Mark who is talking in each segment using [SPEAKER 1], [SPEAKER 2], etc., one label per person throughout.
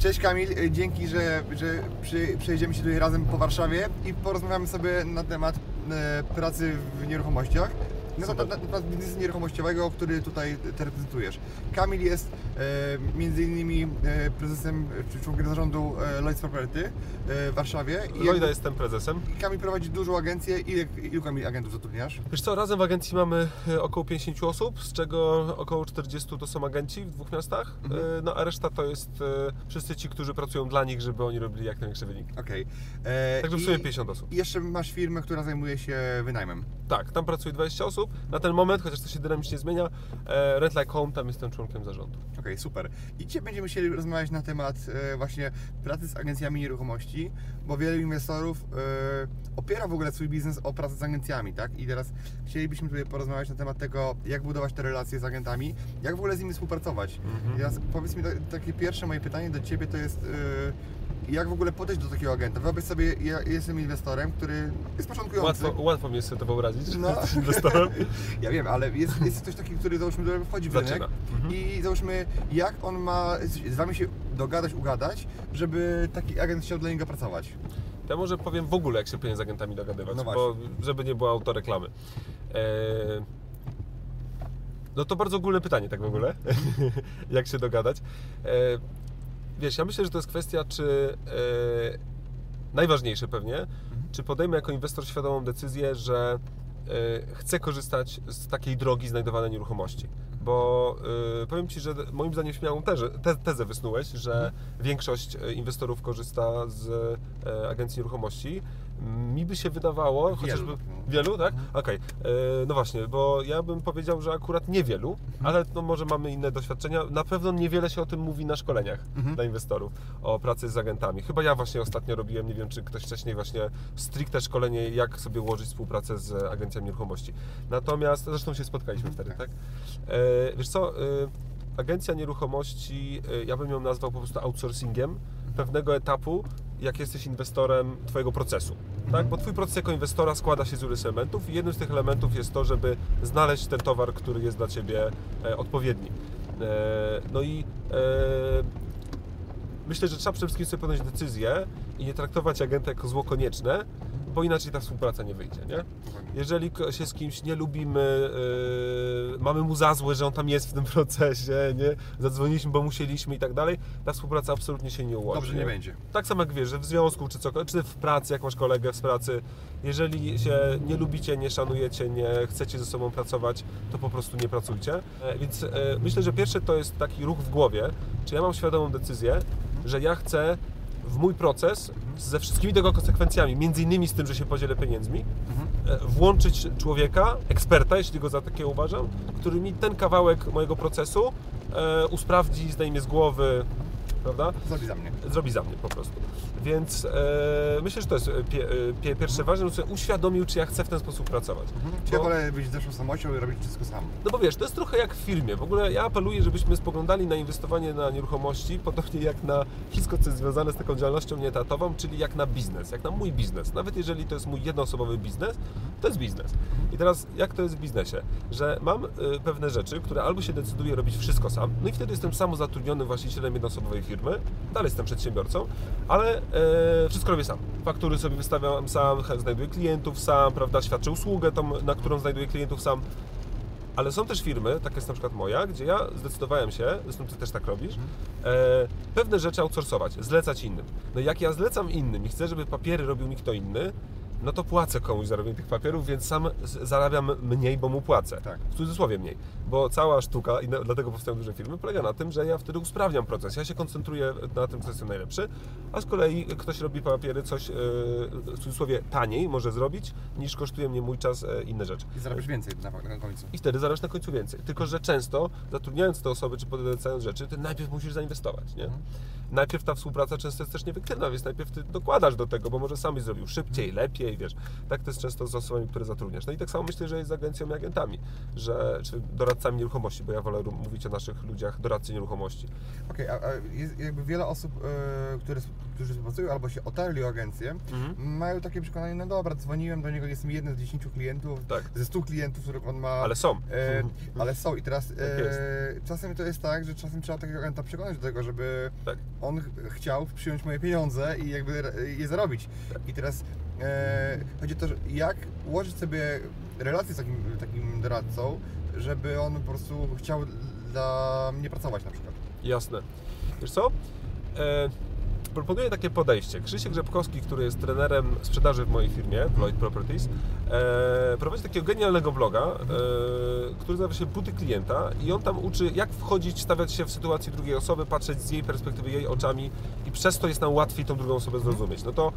[SPEAKER 1] Cześć Kamil, dzięki, że, że przy, przejedziemy się tutaj razem po Warszawie i porozmawiamy sobie na temat e, pracy w nieruchomościach. Na temat, na temat biznesu nieruchomościowego, który tutaj ty reprezentujesz. Kamil jest e, między innymi e, prezesem czy członkiem zarządu e, Lloyds Property e, w Warszawie. I
[SPEAKER 2] Lloyda jestem prezesem.
[SPEAKER 1] Kamil prowadzi dużą agencję. Ile, ilu Kamil agentów zatrudniasz?
[SPEAKER 2] Wiesz co, razem w agencji mamy e, około 50 osób, z czego około 40 to są agenci w dwóch miastach,
[SPEAKER 1] Mhm.
[SPEAKER 2] E, no a reszta to jest wszyscy ci, którzy pracują dla nich, żeby oni robili jak największy wynik.
[SPEAKER 1] Okej. E,
[SPEAKER 2] Także w
[SPEAKER 1] i-
[SPEAKER 2] sumie 50 osób.
[SPEAKER 1] I jeszcze masz firmę, która zajmuje się wynajmem.
[SPEAKER 2] Tak, tam pracuje 20 osób. Na ten moment, chociaż to się dynamicznie zmienia, e, Rent Like Home, tam jestem członkiem zarządu.
[SPEAKER 1] Okej, super. I dzisiaj będziemy chcieli rozmawiać na temat e, właśnie pracy z agencjami nieruchomości, bo wielu inwestorów e, opiera w ogóle swój biznes o pracę z agencjami, tak? I teraz chcielibyśmy tutaj porozmawiać na temat tego, jak budować te relacje z agentami, jak w ogóle z nimi współpracować.
[SPEAKER 2] Mhm.
[SPEAKER 1] I teraz powiedz mi, ta- takie pierwsze moje pytanie do Ciebie to jest, jak w ogóle podejść do takiego agenta? Wyobraź sobie, ja jestem inwestorem, który jest początkujący.
[SPEAKER 2] Łatwo, łatwo mi jest sobie to wyobrazić,
[SPEAKER 1] No.
[SPEAKER 2] jesteś inwestorem.
[SPEAKER 1] Ja wiem, ale jest, jest ktoś taki, który załóżmy wchodzi w rynek.
[SPEAKER 2] Mhm.
[SPEAKER 1] i załóżmy jak on ma z Wami się dogadać, ugadać, żeby taki agent chciał dla niego pracować.
[SPEAKER 2] Ja może powiem w ogóle, jak się powinien z agentami dogadywać,
[SPEAKER 1] No
[SPEAKER 2] bo żeby nie było autoreklamy. E, no to bardzo ogólne pytanie, tak w ogóle, jak się dogadać. E, wiesz, ja myślę, że to jest kwestia, czy e, najważniejsze pewnie, czy podejmę jako inwestor świadomą decyzję, że e, chcę korzystać z takiej drogi znajdowania nieruchomości. Bo e, powiem Ci, że moim zdaniem śmiałą tezę, te, tezę wysnułeś, że większość e, inwestorów korzysta z e, agencji nieruchomości. Mi by się wydawało, chociażby wielu, tak? Okej, E, no właśnie, bo ja bym powiedział, że akurat niewielu, ale no może mamy inne doświadczenia. Na pewno niewiele się o tym mówi na szkoleniach
[SPEAKER 1] Mhm.
[SPEAKER 2] dla inwestorów, o pracy z agentami. Chyba ja właśnie ostatnio robiłem, nie wiem czy ktoś wcześniej właśnie stricte szkolenie, jak sobie ułożyć współpracę z agencjami nieruchomości. Natomiast, zresztą się spotkaliśmy wtedy, tak? E, wiesz co, e, agencja nieruchomości, e, ja bym ją nazwał po prostu outsourcingiem pewnego etapu, jak jesteś inwestorem Twojego procesu. Tak? Bo Twój proces jako inwestora składa się z iluś elementów i jednym z tych elementów jest to, żeby znaleźć ten towar, który jest dla Ciebie e, odpowiedni. E, no i e, myślę, że trzeba przede wszystkim sobie podjąć decyzję i nie traktować agenta jako zło konieczne, bo inaczej ta współpraca nie wyjdzie, nie? Jeżeli się z kimś nie lubimy, yy, mamy mu za złe, że on tam jest w tym procesie, nie? Zadzwoniliśmy, bo musieliśmy i tak dalej, ta współpraca absolutnie się nie ułoży.
[SPEAKER 1] Dobrze nie będzie.
[SPEAKER 2] Tak samo jak wiesz, że w związku czy cokolwiek, czy w pracy, jak masz kolegę z pracy, jeżeli się nie lubicie, nie szanujecie, nie chcecie ze sobą pracować, to po prostu nie pracujcie. E, Więc e, myślę, że pierwsze to jest taki ruch w głowie, czy ja mam świadomą decyzję, że ja chcę w mój proces ze wszystkimi tego konsekwencjami, między innymi z tym, że się podzielę pieniędzmi, e, włączyć człowieka, eksperta, jeśli go za takiego uważam, który mi ten kawałek mojego procesu e, usprawdzi, zdejmie z głowy, prawda?
[SPEAKER 1] Zrobi za mnie.
[SPEAKER 2] zrobi za mnie po prostu. Więc e, myślę, że to jest e, pie, e, pie, pierwsze ważne, żebym sobie uświadomił, czy ja chcę w ten sposób pracować.
[SPEAKER 1] Czy ja
[SPEAKER 2] Bo-
[SPEAKER 1] wolę być zeszłą samością i robić wszystko sam.
[SPEAKER 2] no bo wiesz, to jest trochę jak w firmie. W ogóle ja apeluję, żebyśmy spoglądali na inwestowanie na nieruchomości, podobnie jak na wszystko, co jest związane z taką działalnością nieetatową, czyli jak na biznes, jak na mój biznes. Nawet jeżeli to jest mój jednoosobowy biznes, to jest biznes. I teraz jak to jest w biznesie? Że mam y, pewne rzeczy, które albo się decyduję robić wszystko sam, no i wtedy jestem samozatrudnionym właścicielem jednoosobowej firmy, dalej jestem przedsiębiorcą, ale e, wszystko robię sam. Faktury sobie wystawiam sam, znajduję klientów sam, prawda, świadczę usługę, tą, na którą znajduję klientów sam. Ale są też firmy, taka jest na przykład moja, gdzie ja zdecydowałem się, zresztą ty też tak robisz, e, pewne rzeczy outsourcować, zlecać innym. No jak ja zlecam innym i chcę, żeby papiery robił mi kto inny, no to płacę komuś za robienie tych papierów, więc sam zarabiam mniej, bo mu płacę.
[SPEAKER 1] Tak.
[SPEAKER 2] W cudzysłowie mniej. Bo cała sztuka, i dlatego powstają duże firmy, polega na tym, że ja wtedy usprawniam proces. Ja się koncentruję na tym, co jestem najlepszy, a z kolei ktoś robi papiery, coś e, w cudzysłowie taniej może zrobić, niż kosztuje mnie mój czas e, inne rzeczy.
[SPEAKER 1] I zarabiasz więcej na, na końcu.
[SPEAKER 2] I wtedy zarabiasz na końcu więcej. Tylko, że często zatrudniając te osoby, czy podlecając rzeczy, ty najpierw musisz zainwestować, nie? Najpierw ta współpraca często jest też nieefektywna, więc najpierw ty dokładasz do tego, bo może sam byś zrobił szybciej, lepiej, wiesz. Tak to jest często z osobami, które zatrudniasz. No i tak samo myślę, że jest z agencją i agentami, że, czy doradcami nieruchomości, bo ja wolę mówić o naszych ludziach, doradcy nieruchomości.
[SPEAKER 1] Okej, a, a jest jakby wiele osób, e, które, którzy współpracują albo się otarli o agencję, mają takie przekonanie, no dobra, dzwoniłem do niego, jestem jeden z 10 klientów,
[SPEAKER 2] Tak.
[SPEAKER 1] ze 100 klientów, których on ma.
[SPEAKER 2] Ale są.
[SPEAKER 1] E, ale są i teraz
[SPEAKER 2] Tak
[SPEAKER 1] e, czasem to jest tak, że czasem trzeba takiego agenta przekonać do tego, żeby
[SPEAKER 2] Tak.
[SPEAKER 1] on ch- chciał przyjąć moje pieniądze i jakby je zarobić.
[SPEAKER 2] Tak.
[SPEAKER 1] I teraz chodzi o to, jak ułożyć sobie relację z takim, takim doradcą, żeby on po prostu chciał dla mnie pracować na przykład.
[SPEAKER 2] Jasne. Wiesz co? E, proponuję takie podejście. Krzysiek Grzebkowski, który jest trenerem sprzedaży w mojej firmie, Lloyd Properties, e, prowadzi takiego genialnego bloga, e, który nazywa się Buty Klienta i on tam uczy, jak wchodzić, stawiać się w sytuacji drugiej osoby, patrzeć z jej perspektywy, jej oczami i przez to jest nam łatwiej tą drugą osobę zrozumieć. No to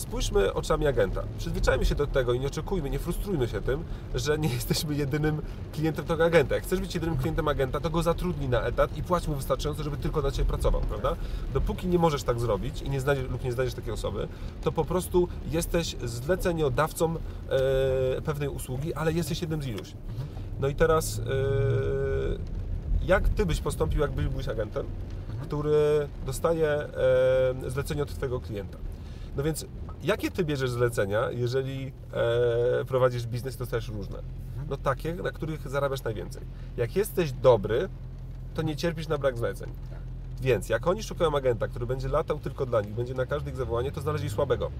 [SPEAKER 2] spójrzmy oczami agenta. Przyzwyczajmy się do tego i nie oczekujmy, nie frustrujmy się tym, że nie jesteśmy jedynym klientem tego agenta. Jak chcesz być jedynym klientem agenta, to go zatrudnij na etat i płać mu wystarczająco, żeby tylko dla Ciebie pracował, prawda? Dopóki nie możesz tak zrobić i nie znajdziesz lub nie znajdziesz takiej osoby, to po prostu jesteś zleceniodawcą e, pewnej usługi, ale jesteś jednym z iluś. No i teraz e, jak Ty byś postąpił, jakbyś byłeś agentem, który dostaje e, zlecenie od Twojego klienta? No więc jakie Ty bierzesz zlecenia, jeżeli e, prowadzisz biznes i dostajesz różne? No takie, na których zarabiasz najwięcej. Jak jesteś dobry, to nie cierpisz na brak zleceń. Więc jak oni szukają agenta, który będzie latał tylko dla nich, będzie na każde ich zawołanie, to znaleźli słabego,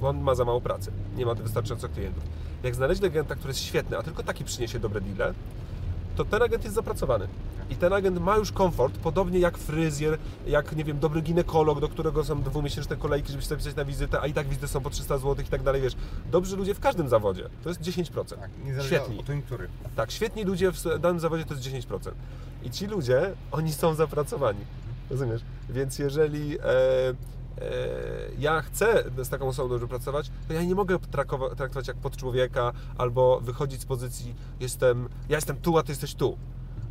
[SPEAKER 2] bo on ma za mało pracy, nie ma wystarczająco klientów. Jak znaleźli agenta, który jest świetny, a tylko taki przyniesie dobre deale, to ten agent jest zapracowany. I ten agent ma już komfort, podobnie jak fryzjer, jak, nie wiem, dobry ginekolog, do którego są dwumiesięczne kolejki, żeby się zapisać na wizytę, a i tak wizyty są po 300 zł i tak dalej, wiesz. Dobrzy ludzie w każdym zawodzie, to jest 10%.
[SPEAKER 1] Tak,
[SPEAKER 2] Świetni.
[SPEAKER 1] od.
[SPEAKER 2] Tak, świetni ludzie w danym zawodzie to jest 10%. I ci ludzie, oni są zapracowani. Rozumiesz? Więc jeżeli e, ja chcę z taką osobą dobrze pracować, to ja nie mogę traktować jak pod człowieka albo wychodzić z pozycji jestem, ja jestem tu, a ty jesteś tu.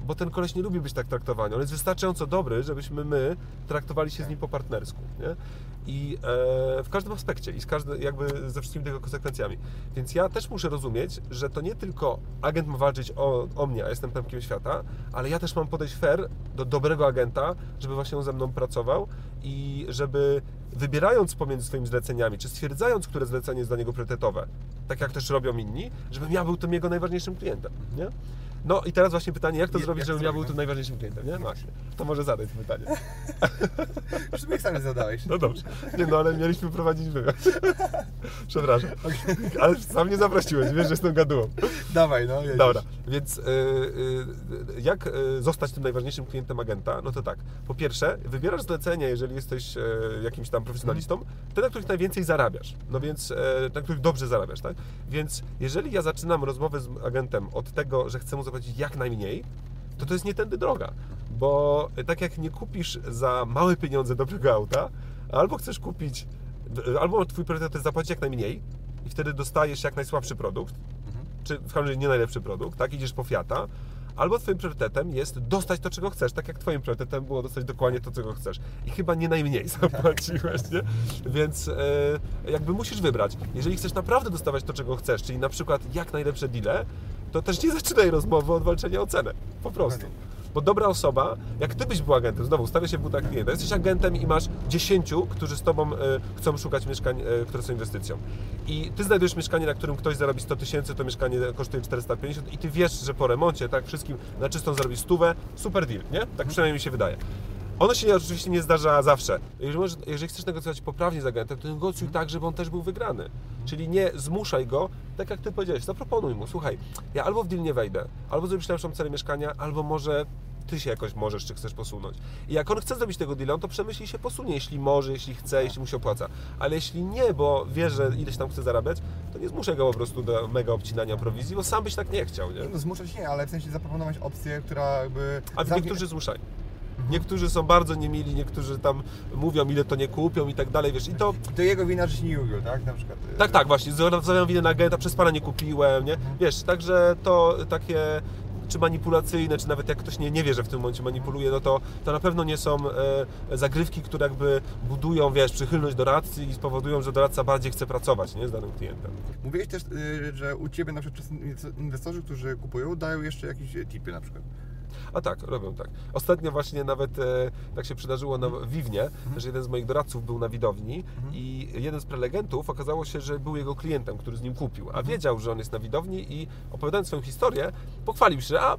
[SPEAKER 2] Bo ten koleś nie lubi być tak traktowany. On jest wystarczająco dobry, żebyśmy my traktowali się z nim po partnersku. Nie? I e, w każdym aspekcie i z każdy, jakby ze wszystkimi tego konsekwencjami. Więc ja też muszę rozumieć, że to nie tylko agent ma walczyć o, o mnie, a jestem pępkiem świata, ale ja też mam podejść fair do dobrego agenta, żeby właśnie on ze mną pracował i żeby wybierając pomiędzy swoimi zleceniami, czy stwierdzając, które zlecenie jest dla niego priorytetowe, tak jak też robią inni, żebym ja był tym jego najważniejszym klientem. Nie? No i teraz właśnie pytanie, jak to zrobić, żebym ja był tym najważniejszym klientem, nie? Właśnie. To może zadać to pytanie.
[SPEAKER 1] Już sobie sami zadałeś.
[SPEAKER 2] No dobrze. Nie no, ale mieliśmy prowadzić wywiad. Przepraszam. Ale sam mnie zaprosiłeś, wiesz, że jestem gadułą.
[SPEAKER 1] Dawaj, no. jedziesz.
[SPEAKER 2] Dobra, więc y, y, jak y, zostać tym najważniejszym klientem agenta? No to tak, po pierwsze, wybierasz zlecenie, jeżeli jesteś y, jakimś tam profesjonalistą, te, na których najwięcej zarabiasz. No więc, y, na których dobrze zarabiasz, tak? Więc jeżeli ja zaczynam rozmowę z agentem od tego, że chcę mu zapłacić jak najmniej, to to jest nie tędy droga. Bo y, tak jak nie kupisz za małe pieniądze dobrego auta, albo chcesz kupić, y, albo twój priorytet jest zapłacić jak najmniej i wtedy dostajesz jak najsłabszy produkt, czy w każdym razie nie najlepszy produkt, tak? Idziesz po Fiata, albo twoim priorytetem jest dostać to, czego chcesz, tak jak twoim priorytetem było dostać dokładnie to, czego chcesz. I chyba nie najmniej zapłaciłeś, nie? Więc e, jakby musisz wybrać. Jeżeli chcesz naprawdę dostawać to, czego chcesz, czyli na przykład jak najlepsze deale, to też nie zaczynaj rozmowy od walczenia o cenę. Po prostu. Bo dobra osoba, jak ty byś był agentem, znowu stawia się w butach klienta, jesteś agentem i masz 10, którzy z tobą e, chcą szukać mieszkań, e, które są inwestycją. I ty znajdujesz mieszkanie, na którym ktoś zarobi 100 tysięcy, to mieszkanie kosztuje 450 i ty wiesz, że po remoncie, tak, wszystkim na czystą zarobi stówę, super deal, nie? Tak przynajmniej mi się wydaje. Ono się nie- oczywiście nie zdarza zawsze. Jeżeli, możesz, jeżeli chcesz negocjować poprawnie z agentem, to negocjuj tak, żeby on też był wygrany. Czyli nie zmuszaj go, tak jak ty powiedziałeś, zaproponuj mu, słuchaj, ja albo w deal nie wejdę, albo zrobisz lepszą cenę mieszkania, albo może ty się jakoś możesz, czy chcesz posunąć. I jak on chce zrobić tego deala, on to przemyśli i się posunie, jeśli może, jeśli chce, jeśli mu się opłaca. Ale jeśli nie, bo wie, że ileś tam chce zarabiać, to nie zmuszaj go po prostu do mega obcinania prowizji, bo sam byś tak nie chciał, nie?
[SPEAKER 1] No zmuszać nie, ale w sensie zaproponować opcję, która jakby...
[SPEAKER 2] A
[SPEAKER 1] zamknie-
[SPEAKER 2] niektórzy zmuszają. Niektórzy są bardzo niemili, niektórzy tam mówią, ile to nie kupią i tak dalej, wiesz, i to...
[SPEAKER 1] To jego wina, że się nie ubił, tak? Na przykład. y,
[SPEAKER 2] Tak, tak, właśnie, zwracają winę na agenta, przez pana nie kupiłem, nie? Wiesz, także to takie czy manipulacyjne, czy nawet jak ktoś nie, nie wie, że w tym momencie manipuluje, no to, to na pewno nie są e, zagrywki, które jakby budują, wiesz, przychylność doradcy i spowodują, że doradca bardziej chce pracować, nie, z danym klientem.
[SPEAKER 1] Mówiłeś też, y, że u Ciebie na przykład inwestorzy, którzy kupują, dają jeszcze jakieś tipy na przykład.
[SPEAKER 2] A tak, robią tak. Ostatnio właśnie nawet e, tak się przydarzyło na Wiwnie, że jeden z moich doradców był na widowni i jeden z prelegentów okazało się, że był jego klientem, który z nim kupił, a wiedział, że on jest na widowni i opowiadając swoją historię, pochwalił się, że a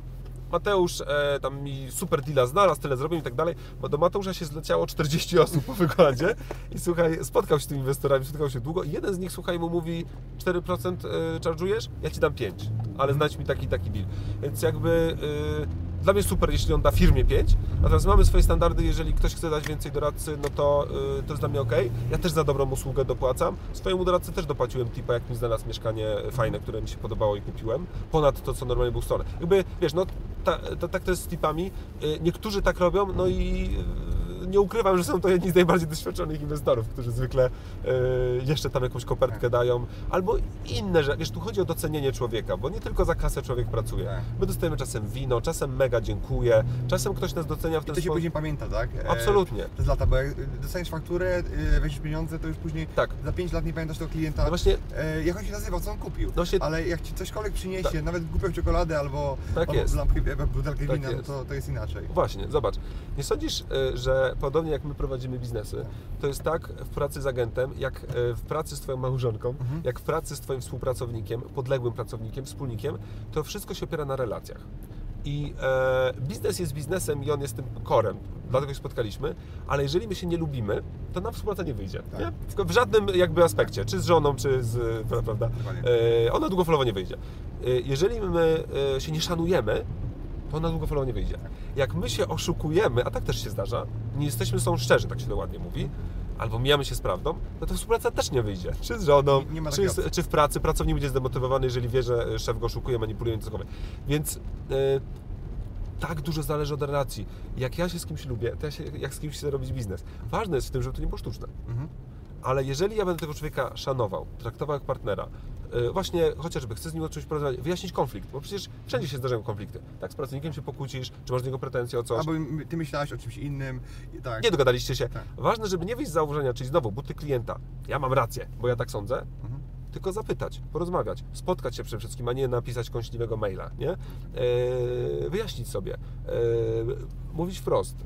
[SPEAKER 2] Mateusz e, tam mi super deala znalazł, tyle zrobił i tak dalej, bo do Mateusza się zleciało 40 osób po wykładzie i słuchaj, spotkał się z tymi inwestorami, spotkał się długo i jeden z nich, słuchaj, mu mówi 4% e, charge'ujesz? Ja Ci dam 5, ale znajdź mi taki taki deal. Więc jakby e, dla mnie super, jeśli on da firmie 5, natomiast mamy swoje standardy, jeżeli ktoś chce dać więcej doradcy, no to y, to jest dla mnie ok. Ja też za dobrą usługę dopłacam. Swojemu doradcy też dopłaciłem tipa, jak mi znalazł mieszkanie fajne, które mi się podobało i kupiłem, ponad to, co normalnie był stronę. Jakby, wiesz, no ta, ta, tak to jest z tipami. Y, Niektórzy tak robią, no i y, nie ukrywam, że są to jedni z najbardziej doświadczonych inwestorów, którzy zwykle y, jeszcze tam jakąś kopertkę dają, albo inne, że wiesz, tu chodzi o docenienie człowieka, bo nie tylko za kasę człowiek pracuje.
[SPEAKER 1] Tak.
[SPEAKER 2] My dostajemy czasem wino, czasem mega dziękuję, czasem ktoś nas docenia w
[SPEAKER 1] I
[SPEAKER 2] ten
[SPEAKER 1] to się
[SPEAKER 2] sposób.
[SPEAKER 1] później pamięta, tak? E,
[SPEAKER 2] Absolutnie.
[SPEAKER 1] Przez lata, bo jak dostaniesz fakturę, y, weźmiesz pieniądze, to już później
[SPEAKER 2] Tak.
[SPEAKER 1] za 5 lat nie pamiętasz tego klienta.
[SPEAKER 2] No właśnie,
[SPEAKER 1] E, jak on się nazywał, co on kupił.
[SPEAKER 2] właśnie
[SPEAKER 1] Ale jak ci cośkolwiek przyniesie, nawet głupią czekoladę albo,
[SPEAKER 2] Tak
[SPEAKER 1] albo
[SPEAKER 2] jest.
[SPEAKER 1] butelkę
[SPEAKER 2] Tak
[SPEAKER 1] wina, no
[SPEAKER 2] jest.
[SPEAKER 1] to, to jest inaczej.
[SPEAKER 2] Właśnie, zobacz. Nie sądzisz, że podobnie jak my prowadzimy biznesy, to jest tak w pracy z agentem, jak y, w pracy z Twoją małżonką,
[SPEAKER 1] Mhm.
[SPEAKER 2] jak w pracy z Twoim współpracownikiem, podległym pracownikiem, wspólnikiem, to wszystko się opiera na relacjach. I e, biznes jest biznesem i on jest tym korem, dlatego się spotkaliśmy, ale jeżeli my się nie lubimy, to nam współpraca nie wyjdzie.
[SPEAKER 1] Tak.
[SPEAKER 2] Nie? W, żadnym jakby aspekcie, czy z żoną, czy z, prawda, e, ona długofalowo nie wyjdzie. E, jeżeli my e, się nie szanujemy, to ona długofalowo nie wyjdzie. Jak my się oszukujemy, a tak też się zdarza, nie jesteśmy są szczerzy, tak się to ładnie mówi, albo mijamy się z prawdą, no to współpraca też nie wyjdzie. Czy z żoną,
[SPEAKER 1] Nie- nie
[SPEAKER 2] czy, z, czy w pracy, pracownik będzie zdemotywowany, jeżeli wie, że szef go oszukuje, manipuluje cokolwiek. Więc e, tak dużo zależy od relacji. Jak ja się z kimś lubię, to ja się, jak z kimś chcę robić biznes. Ważne jest w tym, żeby to nie było sztuczne.
[SPEAKER 1] Mhm.
[SPEAKER 2] Ale jeżeli ja będę tego człowieka szanował, traktował jak partnera, yy, właśnie chociażby chcę z nim o czymś porozmawiać, wyjaśnić konflikt, bo przecież wszędzie się zdarzają konflikty. Tak, z pracownikiem się pokłócisz, czy masz do niego pretensje o coś,
[SPEAKER 1] Albo ty myślałeś o czymś innym. Tak.
[SPEAKER 2] nie dogadaliście się.
[SPEAKER 1] Tak.
[SPEAKER 2] Ważne, żeby nie wyjść z założenia, czyli znowu buty klienta, ja mam rację, bo ja tak sądzę,
[SPEAKER 1] Mhm.
[SPEAKER 2] tylko zapytać, porozmawiać, spotkać się przede wszystkim, a nie napisać kąśliwego maila, nie? Yy, wyjaśnić sobie, yy, mówić wprost,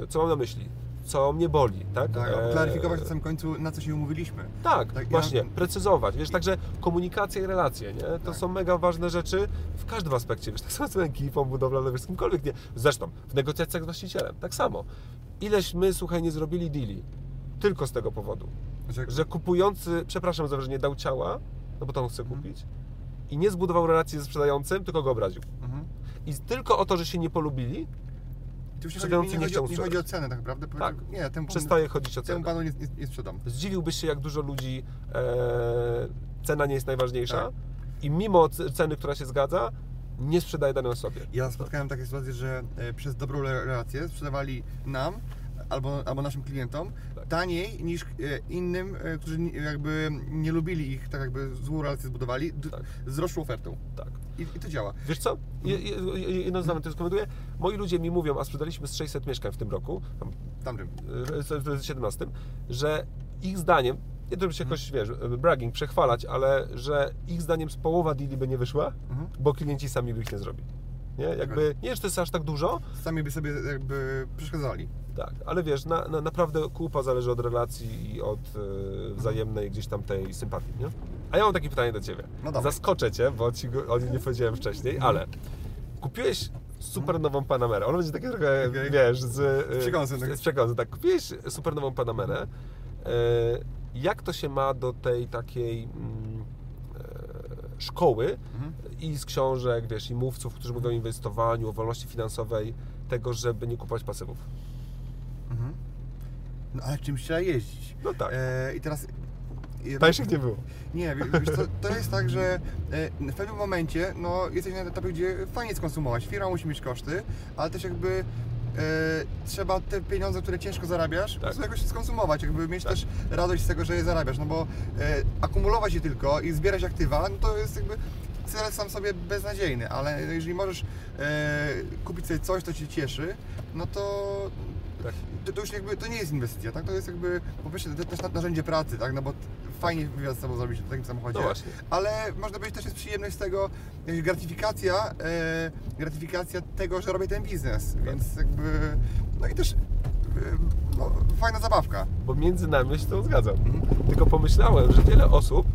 [SPEAKER 2] yy, co mam na myśli, co mnie boli, tak?
[SPEAKER 1] Tak,
[SPEAKER 2] Yy,
[SPEAKER 1] klaryfikować na samym końcu, na co się umówiliśmy.
[SPEAKER 2] Tak,
[SPEAKER 1] Tak, ja-
[SPEAKER 2] właśnie, precyzować, wiesz, także komunikacja i relacje, nie? To
[SPEAKER 1] Tak.
[SPEAKER 2] są mega ważne rzeczy w każdym aspekcie, wiesz, tak samo z ekipą budowlaną, wiesz, z kimkolwiek, nie? Zresztą, w negocjacjach z właścicielem, tak samo. Ileś my, słuchaj, nie zrobili deali, tylko z tego powodu,
[SPEAKER 1] Że,
[SPEAKER 2] że kupujący, przepraszam za wrażenie, dał ciała, no bo to on chce kupić, i nie zbudował relacji ze sprzedającym, tylko go obraził.
[SPEAKER 1] Mhm.
[SPEAKER 2] I tylko o to, że się nie polubili,
[SPEAKER 1] I tu już nie
[SPEAKER 2] Sprzedający
[SPEAKER 1] chodzi,
[SPEAKER 2] nie
[SPEAKER 1] nie,
[SPEAKER 2] chciał
[SPEAKER 1] chodzi, nie chodzi o cenę tak naprawdę.
[SPEAKER 2] Tak.
[SPEAKER 1] Nie, temu,
[SPEAKER 2] przestaje chodzić o
[SPEAKER 1] temu
[SPEAKER 2] cenę.
[SPEAKER 1] panu nie, nie, nie sprzedam.
[SPEAKER 2] Zdziwiłbyś się, jak dużo ludzi e, cena nie jest najważniejsza
[SPEAKER 1] Tak.
[SPEAKER 2] i mimo ceny, która się zgadza, nie sprzedaje danej osobie.
[SPEAKER 1] Ja spotkałem takie sytuacje, że e, przez dobrą re- relację sprzedawali nam albo, albo naszym klientom
[SPEAKER 2] Tak.
[SPEAKER 1] taniej niż e, innym, e, którzy ni- jakby nie lubili ich, tak jakby złą relację zbudowali, d-
[SPEAKER 2] Tak.
[SPEAKER 1] z ofertą.
[SPEAKER 2] Tak.
[SPEAKER 1] I, I to działa.
[SPEAKER 2] Wiesz co? Je- je- je- Jedno zdanie to skomentuję. Moi ludzie mi mówią, a sprzedaliśmy z 600 mieszkań w tym roku, tam,
[SPEAKER 1] tamtym.
[SPEAKER 2] e, w 17, że ich zdaniem, nie to żeby się jakoś, wiesz, bragging, przechwalać, ale że ich zdaniem z połowa deali by nie wyszła,
[SPEAKER 1] Mhm.
[SPEAKER 2] bo klienci sami by ich nie zrobili. Nie? Jakby, nie to jest aż tak dużo,
[SPEAKER 1] Sami by sobie jakby przeszkadzali.
[SPEAKER 2] Tak, ale wiesz, na, na, naprawdę kupa zależy od relacji i od e, wzajemnej gdzieś tam tej sympatii, nie? A ja mam takie pytanie do Ciebie.
[SPEAKER 1] No dawaj.
[SPEAKER 2] Zaskoczę Cię, bo Ci go, o nim nie powiedziałem wcześniej, ale kupiłeś super nową Panamerę. Ona będzie takie trochę,
[SPEAKER 1] Okej.
[SPEAKER 2] wiesz, z, e,
[SPEAKER 1] Z przekąsem, tak?
[SPEAKER 2] Z przekąsem, tak. Kupiłeś super nową Panamerę. E, jak to się ma do tej takiej mm, szkoły
[SPEAKER 1] Mhm.
[SPEAKER 2] i z książek, wiesz, i mówców, którzy mówią o inwestowaniu, o wolności finansowej. tego, żeby nie kupować pasywów.
[SPEAKER 1] Mhm. No ale czymś trzeba jeździć.
[SPEAKER 2] No tak.
[SPEAKER 1] E, I teraz...
[SPEAKER 2] Tańszych nie było.
[SPEAKER 1] Nie, wie- wiesz, to, to jest tak, że e, w pewnym momencie no, jesteś na etapie, gdzie fajnie skonsumować. Firma musi mieć koszty, ale też jakby trzeba te pieniądze, które ciężko zarabiasz, po prostu jakoś skonsumować, jakby mieć
[SPEAKER 2] Tak.
[SPEAKER 1] też radość z tego, że je zarabiasz, no bo e, akumulować je tylko i zbierać aktywa, no to jest jakby cel sam sobie beznadziejny, ale jeżeli możesz e, kupić sobie coś, co Cię cieszy, no to
[SPEAKER 2] Tak.
[SPEAKER 1] to, to już jakby to nie jest inwestycja, tak? To jest jakby po pierwsze to też narzędzie pracy, tak? No bo fajnie wywiad z sobą zrobić w takim samochodzie.
[SPEAKER 2] No.
[SPEAKER 1] Ale można powiedzieć też jest przyjemność z tego, gratyfikacja, e, gratyfikacja tego, że robię ten biznes,
[SPEAKER 2] Tak.
[SPEAKER 1] więc jakby no i też e, no, fajna zabawka.
[SPEAKER 2] Bo między nami ja się tym zgadzam. Tylko pomyślałem, że wiele osób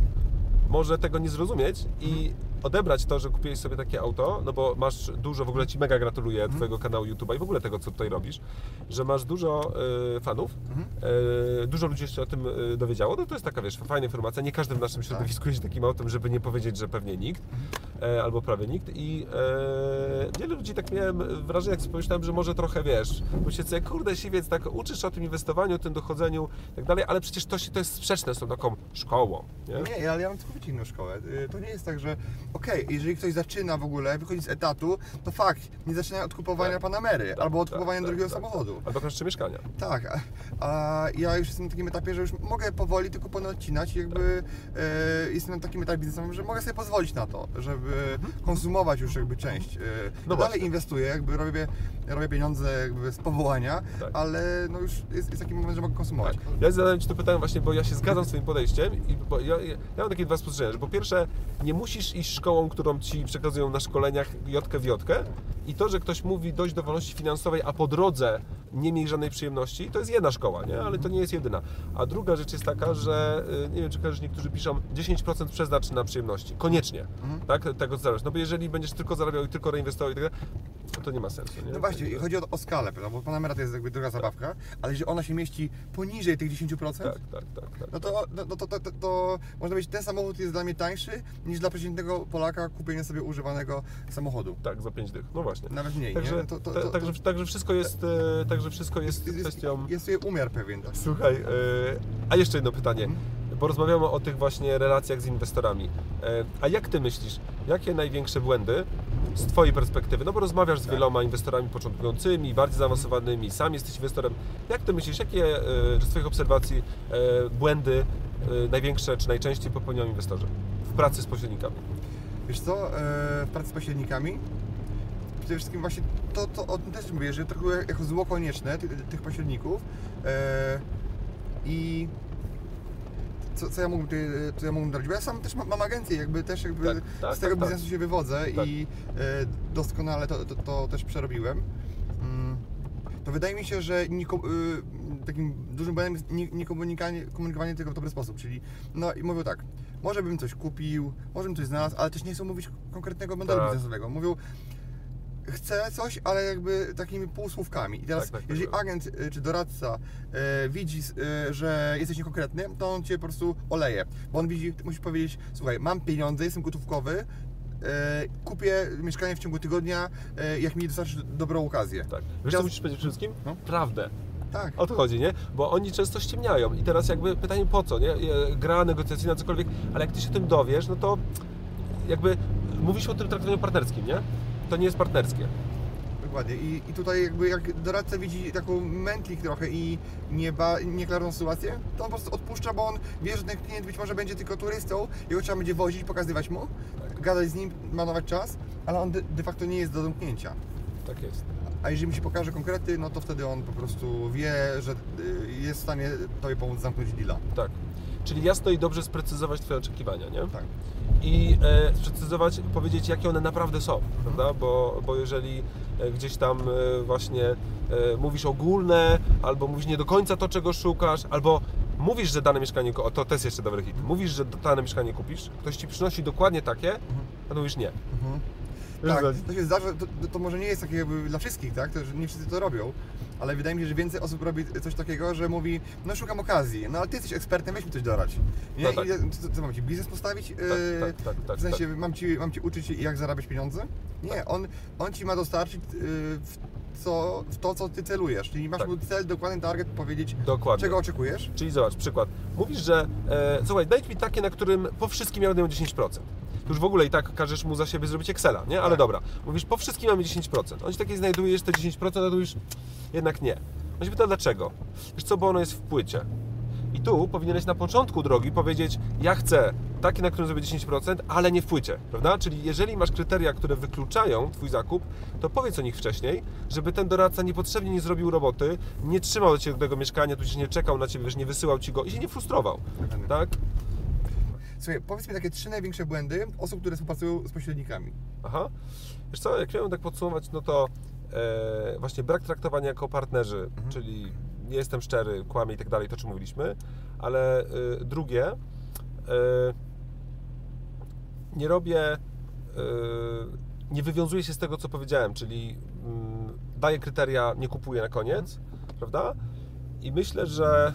[SPEAKER 2] może tego nie zrozumieć i odebrać to, że kupiłeś sobie takie auto, no bo masz dużo, w ogóle Ci mega gratuluję Twojego kanału YouTube'a i w ogóle tego, co tutaj robisz, że masz dużo e, fanów, e, dużo ludzi jeszcze o tym e, dowiedziało, no to jest taka, wiesz, fajna informacja, nie każdy w naszym środowisku jeździ takim autem, żeby nie powiedzieć, że pewnie nikt, e, albo prawie nikt. I e, wiele ludzi tak miałem wrażenie, jak pomyślałem, że może trochę, wiesz, myślę sobie, kurde, siwiec, tak uczysz o tym inwestowaniu, o tym dochodzeniu i tak dalej, ale przecież to, się, to jest sprzeczne z tą taką szkołą, nie?
[SPEAKER 1] Nie, ale ja mam całkowicie inną szkołę. Y, To nie jest tak, że okej, jeżeli ktoś zaczyna w ogóle, wychodzi z etatu, to fakt, nie zaczyna od kupowania
[SPEAKER 2] Tak.
[SPEAKER 1] Panamery
[SPEAKER 2] Tak,
[SPEAKER 1] albo od
[SPEAKER 2] tak,
[SPEAKER 1] kupowania
[SPEAKER 2] tak,
[SPEAKER 1] drugiego
[SPEAKER 2] tak,
[SPEAKER 1] samochodu.
[SPEAKER 2] tak. Albo koszty mieszkania.
[SPEAKER 1] Tak, a, a ja już jestem na takim etapie, że już mogę powoli odcinać i jakby e, jestem na takim etapie biznesowym, że mogę sobie pozwolić na to, żeby konsumować już jakby część. E,
[SPEAKER 2] No
[SPEAKER 1] dalej
[SPEAKER 2] właśnie.
[SPEAKER 1] inwestuję, jakby robię, robię pieniądze jakby z powołania, ale no już jest, jest taki moment, że mogę konsumować.
[SPEAKER 2] Ja zadałem Ci to pytanie właśnie, bo ja się zgadzam z Twoim podejściem i bo ja, ja, ja mam takie dwa spostrzeżenia, że po pierwsze nie musisz iść szkołą, którą Ci przekazują na szkoleniach jotkę w jotkę i to, że ktoś mówi dojść do wolności finansowej, a po drodze nie miej żadnej przyjemności, to jest jedna szkoła, nie? ale to nie jest jedyna. A druga rzecz jest taka, że y, nie wiem, czy kojarzysz, niektórzy piszą 10% przeznacz na przyjemności. Koniecznie, tak? Tego co zarabiasz. No bo jeżeli będziesz tylko zarabiał i tylko reinwestował i tak dalej, to, nie ma sensu. Nie?
[SPEAKER 1] No właśnie, chodzi o, o skalę, prawda? bo Panamera to jest jakby druga zabawka, ale jeżeli ona się mieści poniżej tych 10%,
[SPEAKER 2] Tak, tak, tak, tak.
[SPEAKER 1] no to, no, to, to, to, to można powiedzieć, ten samochód jest dla mnie tańszy niż dla przeciętnego Polaka kupienie sobie używanego samochodu.
[SPEAKER 2] Tak, za 5 dych. No właśnie.
[SPEAKER 1] Nawet mniej,
[SPEAKER 2] Także,
[SPEAKER 1] nie? To- to- to-
[SPEAKER 2] także, także wszystko jest, e, także wszystko jest
[SPEAKER 1] jest,
[SPEAKER 2] kwestią...
[SPEAKER 1] jest umiar pewien. Tak?
[SPEAKER 2] Słuchaj, e, a jeszcze jedno pytanie, bo rozmawiamy o tych właśnie relacjach z inwestorami. E, A jak Ty myślisz, jakie największe błędy z Twojej perspektywy, no bo rozmawiasz z wieloma inwestorami początkującymi, bardziej zaawansowanymi, sam jesteś inwestorem, jak Ty myślisz, jakie z Twoich obserwacji błędy największe czy najczęściej popełniają inwestorzy w pracy z pośrednikami?
[SPEAKER 1] Wiesz co, e, w pracy z pośrednikami przede wszystkim właśnie to, to o tym też mówię, że trochę jako zło konieczne ty, tych pośredników e, i co, co ja mógłbym tutaj, co ja mógłbym robić, bo ja sam też mam, mam agencję, jakby też jakby
[SPEAKER 2] Tak, tak,
[SPEAKER 1] z tego
[SPEAKER 2] tak, tak.
[SPEAKER 1] biznesu się wywodzę
[SPEAKER 2] Tak.
[SPEAKER 1] i e, doskonale to, to, to też przerobiłem. Mm, to wydaje mi się, że nie, ko- y, takim dużym błędem jest nie, nie tego w dobry sposób, czyli no i mówią tak, może bym coś kupił, może bym coś znalazł, ale też nie chcą mówić konkretnego modelu
[SPEAKER 2] Tak.
[SPEAKER 1] biznesowego. Mówią, chcę coś, ale jakby takimi półsłówkami. I teraz,
[SPEAKER 2] Tak, tak, tak,
[SPEAKER 1] jeżeli
[SPEAKER 2] tak.
[SPEAKER 1] agent y, czy doradca y, widzi, y, że jesteś niekonkretny, to on cię po prostu oleje. Bo on widzi, musisz powiedzieć, słuchaj, mam pieniądze, jestem gotówkowy, kupię mieszkanie w ciągu tygodnia, jak mi dostarczysz dobrą okazję.
[SPEAKER 2] Tak. Wiesz,
[SPEAKER 1] Teraz-
[SPEAKER 2] co musisz powiedzieć przede wszystkim?
[SPEAKER 1] No.
[SPEAKER 2] Prawdę.
[SPEAKER 1] Tak.
[SPEAKER 2] O to chodzi, nie? Bo oni często ściemniają i teraz jakby pytanie po co, nie? Gra negocjacyjna, cokolwiek, ale jak ty się o tym dowiesz, no to jakby mówisz o tym traktowaniu partnerskim, nie? To nie jest partnerskie.
[SPEAKER 1] Dokładnie. I, I tutaj jakby jak doradca widzi taką mętlik trochę i nieba, nieklarowną sytuację, to on po prostu odpuszcza, bo on wie, że ten klient być może będzie tylko turystą, jego trzeba będzie wozić, pokazywać mu,
[SPEAKER 2] Tak.
[SPEAKER 1] gadać z nim, marnować czas, ale on de, de facto nie jest do domknięcia.
[SPEAKER 2] Tak jest.
[SPEAKER 1] A jeżeli mu się pokaże konkrety, no to wtedy on po prostu wie, że y, jest w stanie Tobie pomóc zamknąć deala.
[SPEAKER 2] Tak. Czyli jasno i dobrze sprecyzować Twoje oczekiwania, nie?
[SPEAKER 1] Tak.
[SPEAKER 2] I e, sprecyzować, powiedzieć, jakie one naprawdę są, prawda? Bo, bo jeżeli e, gdzieś tam e, właśnie e, mówisz ogólne, albo mówisz nie do końca to, czego szukasz, albo mówisz, że dane mieszkanie, o to też jeszcze dobry hit, mówisz, że dane mieszkanie kupisz, ktoś Ci przynosi dokładnie takie, a to mówisz nie. Wiesz,
[SPEAKER 1] Tak, to się zdarza, to, to może nie jest takie jakby dla wszystkich, tak? To, że nie wszyscy to robią, ale wydaje mi się, że więcej osób robi coś takiego, że mówi, no szukam okazji, no ale ty jesteś ekspertem, weź mi coś dorać. Nie?
[SPEAKER 2] No tak.
[SPEAKER 1] I co, co mam ci, biznes postawić?
[SPEAKER 2] Tak, tak, tak,
[SPEAKER 1] w sensie mam ci, mam ci uczyć jak zarabiać pieniądze? Nie, on, on ci ma dostarczyć yy, w co, w to, co ty celujesz. Czyli masz
[SPEAKER 2] Tak.
[SPEAKER 1] mu cel, dokładny target, powiedzieć,
[SPEAKER 2] Dokładnie.
[SPEAKER 1] czego oczekujesz.
[SPEAKER 2] Czyli zobacz, przykład. Mówisz, że e, słuchaj, daj mi takie, na którym po wszystkim ja będę miał 10%. Już w ogóle i tak każesz mu za siebie zrobić Excela, nie? Ale
[SPEAKER 1] Tak.
[SPEAKER 2] dobra. Mówisz, po wszystkim mamy 10%. On ci takie znajdujesz te 10%, a tu już jednak nie. On się pyta, dlaczego? Wiesz co, bo ono jest w płycie. I tu powinieneś na początku drogi powiedzieć, ja chcę taki, na którym zrobię 10%, ale nie w płycie, prawda? Czyli jeżeli masz kryteria, które wykluczają Twój zakup, to powiedz o nich wcześniej, żeby ten doradca niepotrzebnie nie zrobił roboty, nie trzymał do tego mieszkania, tu się nie czekał na Ciebie, wiesz, nie wysyłał Ci go i się nie frustrował, tak?
[SPEAKER 1] Słuchaj, powiedz mi takie trzy największe błędy osób, które współpracują z pośrednikami.
[SPEAKER 2] Aha. Wiesz co, jak miałem tak podsumować, no to e, właśnie brak traktowania jako partnerzy, czyli nie jestem szczery, kłamie i tak dalej, to czym mówiliśmy, ale e, drugie, e, nie robię, e, nie wywiązuję się z tego, co powiedziałem, czyli mm, daję kryteria, nie kupuję na koniec, prawda? I myślę, że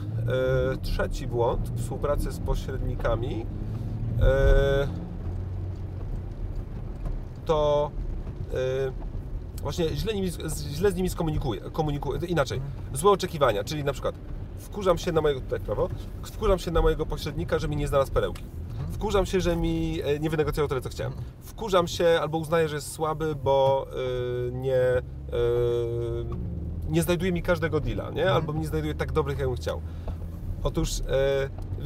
[SPEAKER 2] e, trzeci błąd w współpracy z pośrednikami to y, właśnie źle, nimi, z- źle z nimi skomunikuję, komunikuję, inaczej, złe oczekiwania, czyli na przykład wkurzam się na mojego, tutaj prawo, wkurzam się na mojego pośrednika, że mi nie znalazł perełki. Wkurzam się, że mi e, nie wynegocjował tyle, co chciałem. Wkurzam się albo uznaję, że jest słaby, bo y, nie, y, nie znajduje mi każdego deala, nie? albo nie znajduje tak dobrych, jak bym chciał. Otóż, e,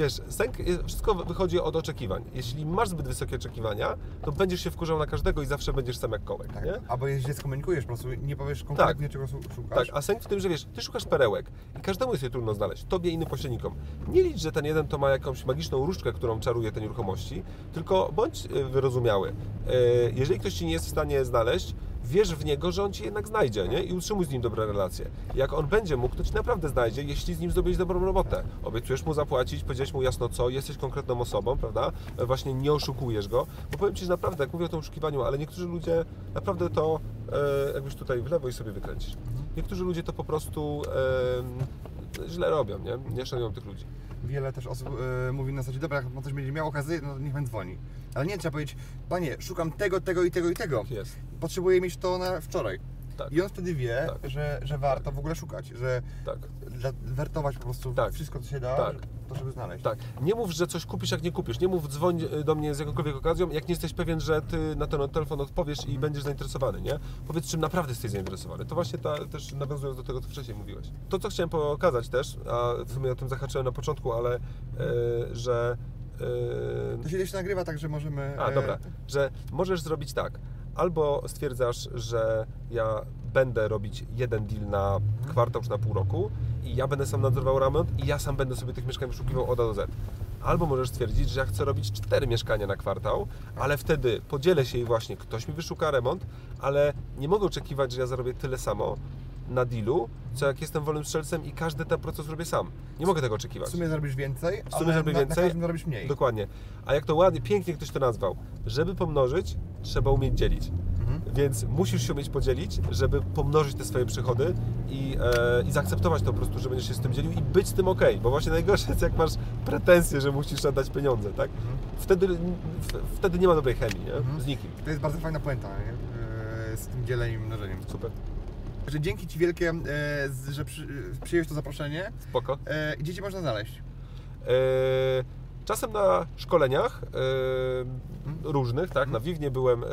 [SPEAKER 2] wiesz, sęk, wszystko wychodzi od oczekiwań. Jeśli masz zbyt wysokie oczekiwania, to będziesz się wkurzał na każdego i zawsze będziesz sam jak kołek,
[SPEAKER 1] Tak.
[SPEAKER 2] nie?
[SPEAKER 1] Albo jeśli skomunikujesz, po prostu nie powiesz konkretnie, czego su-
[SPEAKER 2] Tak,
[SPEAKER 1] szukasz.
[SPEAKER 2] a sęk w tym, że wiesz, ty szukasz perełek i każdemu jest je trudno znaleźć, tobie i innym pośrednikom. Nie licz, że ten jeden to ma jakąś magiczną różdżkę, którą czaruje te nieruchomości, tylko bądź e, wyrozumiały. E, Jeżeli ktoś ci nie jest w stanie znaleźć, wierz w niego, że on ci jednak znajdzie, nie? I utrzymuj z nim dobre relacje. Jak on będzie mógł, to ci naprawdę znajdzie, jeśli z nim zrobisz dobrą robotę. Obiecujesz mu zapłacić, powiedziałeś mu jasno co, jesteś konkretną osobą, prawda? E, Właśnie nie oszukujesz go. Bo powiem ci, że naprawdę, jak mówię o tym oszukiwaniu, ale niektórzy ludzie naprawdę to, e, jakbyś tutaj w lewo i sobie wykręcisz. Niektórzy ludzie to po prostu e, źle robią, nie? Nie szanują tych ludzi.
[SPEAKER 1] Wiele też osób e, mówi na zasadzie, dobra, jak on coś będzie miał okazję, no to niech pan dzwoni. Ale nie, trzeba powiedzieć, panie, szukam tego, tego i tego i tego.
[SPEAKER 2] Jest.
[SPEAKER 1] Potrzebuję mieć to na wczoraj.
[SPEAKER 2] Tak.
[SPEAKER 1] I on wtedy wie,
[SPEAKER 2] Tak.
[SPEAKER 1] że, że warto w ogóle szukać, że
[SPEAKER 2] Tak.
[SPEAKER 1] wertować po prostu
[SPEAKER 2] Tak.
[SPEAKER 1] wszystko, co się da,
[SPEAKER 2] Tak.
[SPEAKER 1] To żeby znaleźć.
[SPEAKER 2] Tak. Nie mów, że coś kupisz, jak nie kupisz. Nie mów, dzwoń y, do mnie z jakąkolwiek okazją, jak nie jesteś pewien, że ty na ten telefon odpowiesz i będziesz zainteresowany, nie? Powiedz, czym naprawdę jesteś zainteresowany. To właśnie ta, też nawiązując do tego, co wcześniej mówiłeś. To, co chciałem pokazać też, a w sumie o tym zahaczyłem na początku, ale e, że... e,
[SPEAKER 1] To się jeszcze nagrywa, tak że możemy...
[SPEAKER 2] A,
[SPEAKER 1] e,
[SPEAKER 2] dobra, że możesz zrobić tak. Albo stwierdzasz, że ja będę robić jeden deal na kwartał czy na pół roku i ja będę sam nadzorował remont i ja sam będę sobie tych mieszkań wyszukiwał od A do Z. Albo możesz stwierdzić, że ja chcę robić cztery mieszkania na kwartał, ale wtedy podzielę się i właśnie ktoś mi wyszuka remont, ale nie mogę oczekiwać, że ja zarobię tyle samo na dealu, co jak jestem wolnym strzelcem i każdy ten proces robię sam. Nie mogę tego oczekiwać.
[SPEAKER 1] W sumie zarobisz więcej,
[SPEAKER 2] W sumie
[SPEAKER 1] ale
[SPEAKER 2] zarobię
[SPEAKER 1] na,
[SPEAKER 2] więcej.
[SPEAKER 1] na zarobisz mniej.
[SPEAKER 2] Dokładnie. A jak to ładnie, pięknie ktoś to nazwał, żeby pomnożyć, trzeba umieć dzielić.
[SPEAKER 1] Mhm.
[SPEAKER 2] Więc musisz się umieć podzielić, żeby pomnożyć te swoje przychody i, e, i zaakceptować to po prostu, że będziesz się z tym dzielił i być z tym ok. Bo właśnie najgorsze jest, jak masz pretensje, że musisz oddać pieniądze, tak? Wtedy, w, wtedy nie ma dobrej chemii, nie?
[SPEAKER 1] Mhm.
[SPEAKER 2] Z nikim.
[SPEAKER 1] To jest bardzo fajna puenta, nie? E, z tym dzieleniem i mnożeniem.
[SPEAKER 2] Super.
[SPEAKER 1] Także dzięki Ci wielkie, e, że przy, przyjąłeś to zaproszenie.
[SPEAKER 2] Spoko.
[SPEAKER 1] E, gdzie Cię można znaleźć?
[SPEAKER 2] E, Czasem na szkoleniach e, różnych, tak, na Wiwnie byłem, e,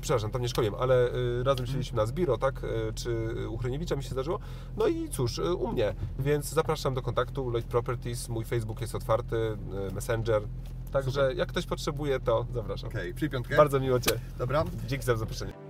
[SPEAKER 2] przepraszam, tam nie szkoliłem, ale e, razem siedzieliśmy na Zbiro, tak, czy u Hryniewicza mi się zdarzyło, no i cóż, u mnie, więc zapraszam do kontaktu, Lloyd Properties, mój Facebook jest otwarty, Messenger, także jak ktoś potrzebuje, to zapraszam.
[SPEAKER 1] Okej, okay, piątkę.
[SPEAKER 2] Bardzo miło Cię,
[SPEAKER 1] Dobra.
[SPEAKER 2] dzięki za zaproszenie.